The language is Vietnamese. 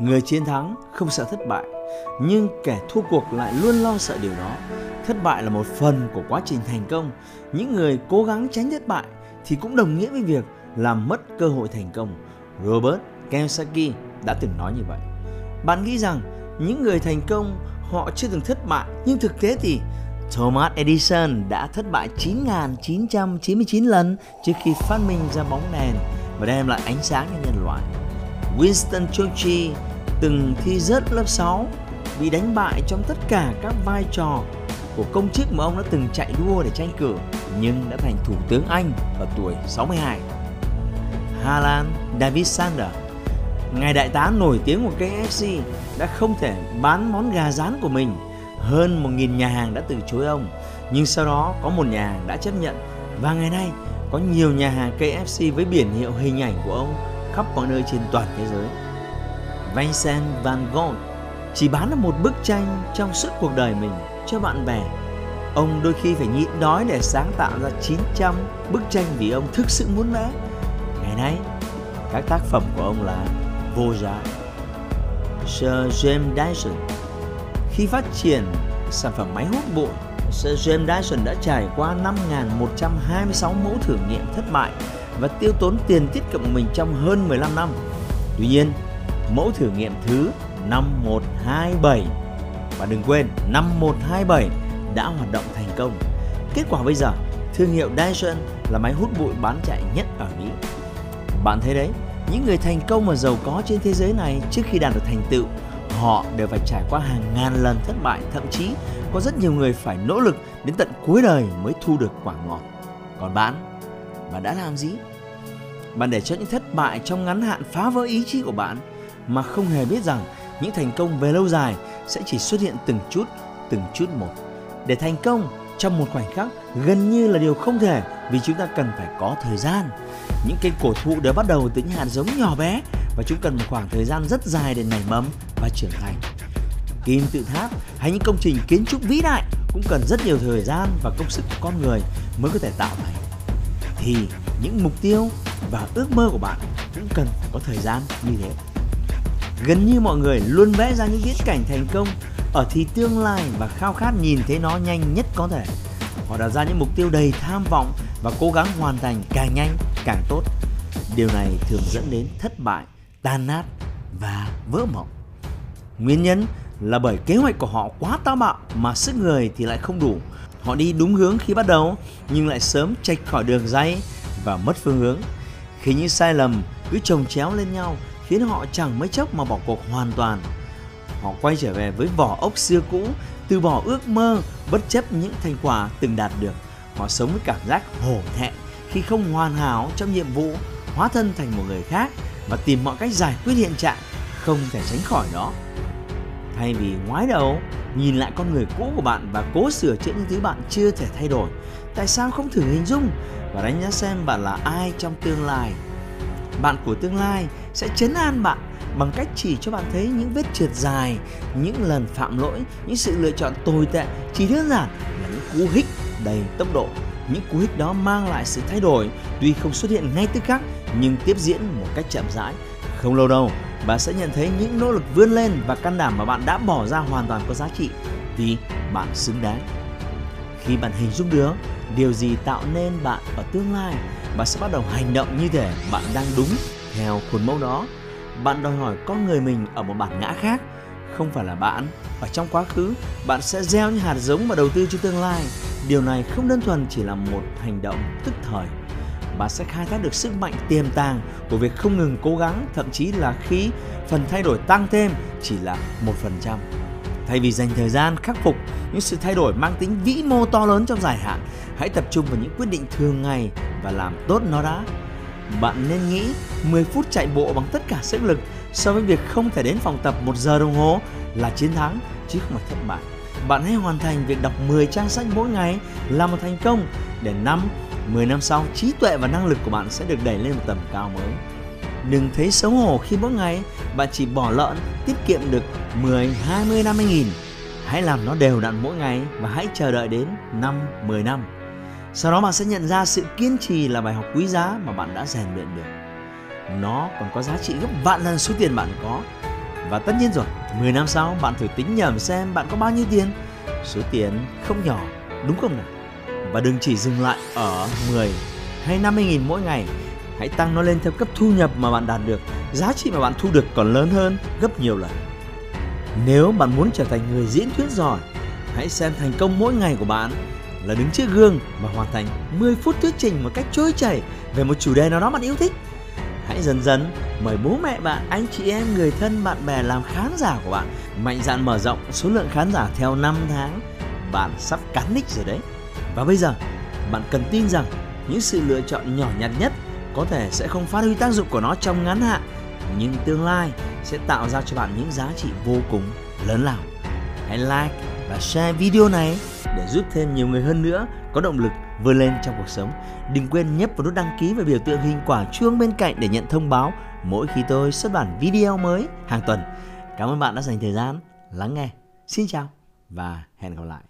Người chiến thắng không sợ thất bại, nhưng kẻ thua cuộc lại luôn lo sợ điều đó. Thất bại là một phần của quá trình thành công. Những người cố gắng tránh thất bại thì cũng đồng nghĩa với việc làm mất cơ hội thành công. Robert Kiyosaki đã từng nói như vậy. Bạn nghĩ rằng những người thành công họ chưa từng thất bại, nhưng thực tế thì Thomas Edison đã thất bại 9.999 lần trước khi phát minh ra bóng đèn và đem lại ánh sáng cho nhân loại. Winston Churchill từng thi rớt lớp 6 bị đánh bại trong tất cả các vai trò của công chức mà ông đã từng chạy đua để tranh cử nhưng đã thành thủ tướng Anh ở tuổi 62. Alan David Sanders, ngài đại tá nổi tiếng của KFC đã không thể bán món gà rán của mình. Hơn 1.000 nhà hàng đã từ chối ông, nhưng sau đó có một nhà hàng đã chấp nhận và ngày nay có nhiều nhà hàng KFC với biển hiệu hình ảnh của ông khắp mọi nơi trên toàn thế giới. Vincent van Gogh chỉ bán được một bức tranh trong suốt cuộc đời mình cho bạn bè. Ông đôi khi phải nhịn đói để sáng tạo ra 900 bức tranh vì ông thực sự muốn vẽ. Ngày nay, các tác phẩm của ông là vô giá. Sir James Dyson khi phát triển sản phẩm máy hút bụi, Sir James Dyson đã trải qua 5.126 mẫu thử nghiệm thất bại và tiêu tốn tiền tiết kiệm của mình trong hơn 15 năm. Tuy nhiên, mẫu thử nghiệm thứ 5127 và đừng quên 5127 đã hoạt động thành công. Kết quả bây giờ, thương hiệu Dyson là máy hút bụi bán chạy nhất ở Mỹ. Bạn thấy đấy, những người thành công và giàu có trên thế giới này trước khi đạt được thành tựu, họ đều phải trải qua hàng ngàn lần thất bại, thậm chí có rất nhiều người phải nỗ lực đến tận cuối đời mới thu được quả ngọt. Còn bạn, bạn đã làm gì? Bạn để cho những thất bại trong ngắn hạn phá vỡ ý chí của bạn mà không hề biết rằng những thành công về lâu dài sẽ chỉ xuất hiện từng chút, từng chút một. Để thành công trong một khoảnh khắc gần như là điều không thể vì chúng ta cần phải có thời gian. Những cây cổ thụ đều bắt đầu từ những hạt giống nhỏ bé và chúng cần một khoảng thời gian rất dài để nảy mầm và trưởng thành. Kim tự tháp hay những công trình kiến trúc vĩ đại cũng cần rất nhiều thời gian và công sức của con người mới có thể tạo thành. Thì những mục tiêu và ước mơ của bạn cũng cần phải có thời gian như thế. Gần như mọi người luôn vẽ ra những viễn cảnh thành công ở thì tương lai và khao khát nhìn thấy nó nhanh nhất có thể. Họ đặt ra những mục tiêu đầy tham vọng và cố gắng hoàn thành càng nhanh càng tốt. Điều này thường dẫn đến thất bại, tan nát và vỡ mộng. Nguyên nhân là bởi kế hoạch của họ quá táo bạo mà sức người thì lại không đủ. Họ đi đúng hướng khi bắt đầu nhưng lại sớm chệch khỏi đường dây và mất phương hướng. Khi những sai lầm cứ chồng chéo lên nhau khiến họ chẳng mấy chốc mà bỏ cuộc hoàn toàn. Họ quay trở về với vỏ ốc xưa cũ, từ bỏ ước mơ bất chấp những thành quả từng đạt được. Họ sống với cảm giác hổ thẹn khi không hoàn hảo trong nhiệm vụ, hóa thân thành một người khác và tìm mọi cách giải quyết hiện trạng không thể tránh khỏi đó. Thay vì ngoái đầu, nhìn lại con người cũ của bạn và cố sửa chữa những thứ bạn chưa thể thay đổi, tại sao không thử hình dung và đánh giá xem bạn là ai trong tương lai? Bạn của tương lai sẽ chấn an bạn bằng cách chỉ cho bạn thấy những vết trượt dài, những lần phạm lỗi, những sự lựa chọn tồi tệ chỉ đơn giản là những cú hích đầy tốc độ. Những cú hích đó mang lại sự thay đổi, tuy không xuất hiện ngay tức khắc nhưng tiếp diễn một cách chậm rãi. Không lâu đâu, bạn sẽ nhận thấy những nỗ lực vươn lên và can đảm mà bạn đã bỏ ra hoàn toàn có giá trị vì bạn xứng đáng. Khi bạn hình dung được điều gì tạo nên bạn ở tương lai, bạn sẽ bắt đầu hành động như thể bạn đang đúng theo khuôn mẫu đó. Bạn đòi hỏi con người mình ở một bản ngã khác, không phải là bạn. Ở trong quá khứ, bạn sẽ gieo những hạt giống và đầu tư cho tương lai. Điều này không đơn thuần chỉ là một hành động tức thời. Bạn sẽ khai thác được sức mạnh tiềm tàng của việc không ngừng cố gắng, thậm chí là khi phần thay đổi tăng thêm chỉ là một phần trăm. Thay vì dành thời gian khắc phục những sự thay đổi mang tính vĩ mô to lớn trong dài hạn, hãy tập trung vào những quyết định thường ngày và làm tốt nó đã. bạn nên nghĩ 10 phút chạy bộ bằng tất cả sức lực so với việc không thể đến phòng tập một giờ đồng hồ là chiến thắng chứ không phải thất bại. Bạn hãy hoàn thành việc đọc 10 trang sách mỗi ngày là một thành công để năm, 10 năm sau trí tuệ và năng lực của bạn sẽ được đẩy lên một tầm cao mới. Đừng thấy xấu hổ khi mỗi ngày bạn chỉ bỏ lợn tiết kiệm được 10, 20, 50 nghìn. Hãy làm nó đều đặn mỗi ngày và hãy chờ đợi đến 5, 10 năm. Sau đó bạn sẽ nhận ra sự kiên trì là bài học quý giá mà bạn đã rèn luyện được. Nó còn có giá trị gấp vạn lần số tiền bạn có. Và tất nhiên rồi, 10 năm sau bạn thử tính nhầm xem bạn có bao nhiêu tiền. Số tiền không nhỏ, đúng không nào? Và đừng chỉ dừng lại ở 10 hay 50 nghìn mỗi ngày. Hãy tăng nó lên theo cấp thu nhập mà bạn đạt được, giá trị mà bạn thu được còn lớn hơn gấp nhiều lần. Nếu bạn muốn trở thành người diễn thuyết giỏi, hãy xem thành công mỗi ngày của bạn là đứng trước gương và hoàn thành 10 phút thuyết trình một cách trôi chảy về một chủ đề nào đó bạn yêu thích. Hãy dần dần mời bố mẹ bạn, anh chị em, người thân, bạn bè làm khán giả của bạn. Mạnh dạn mở rộng số lượng khán giả theo 5 tháng bạn sắp cán đích rồi đấy và bây giờ, bạn cần tin rằng những sự lựa chọn nhỏ nhặt nhất có thể sẽ không phát huy tác dụng của nó trong ngắn hạn, nhưng tương lai sẽ tạo ra cho bạn những giá trị vô cùng lớn lao. Hãy like và share video này để giúp thêm nhiều người hơn nữa có động lực vươn lên trong cuộc sống. Đừng quên nhấp vào nút đăng ký và biểu tượng hình quả chuông bên cạnh để nhận thông báo mỗi khi tôi xuất bản video mới hàng tuần. Cảm ơn bạn đã dành thời gian lắng nghe. Xin chào và hẹn gặp lại.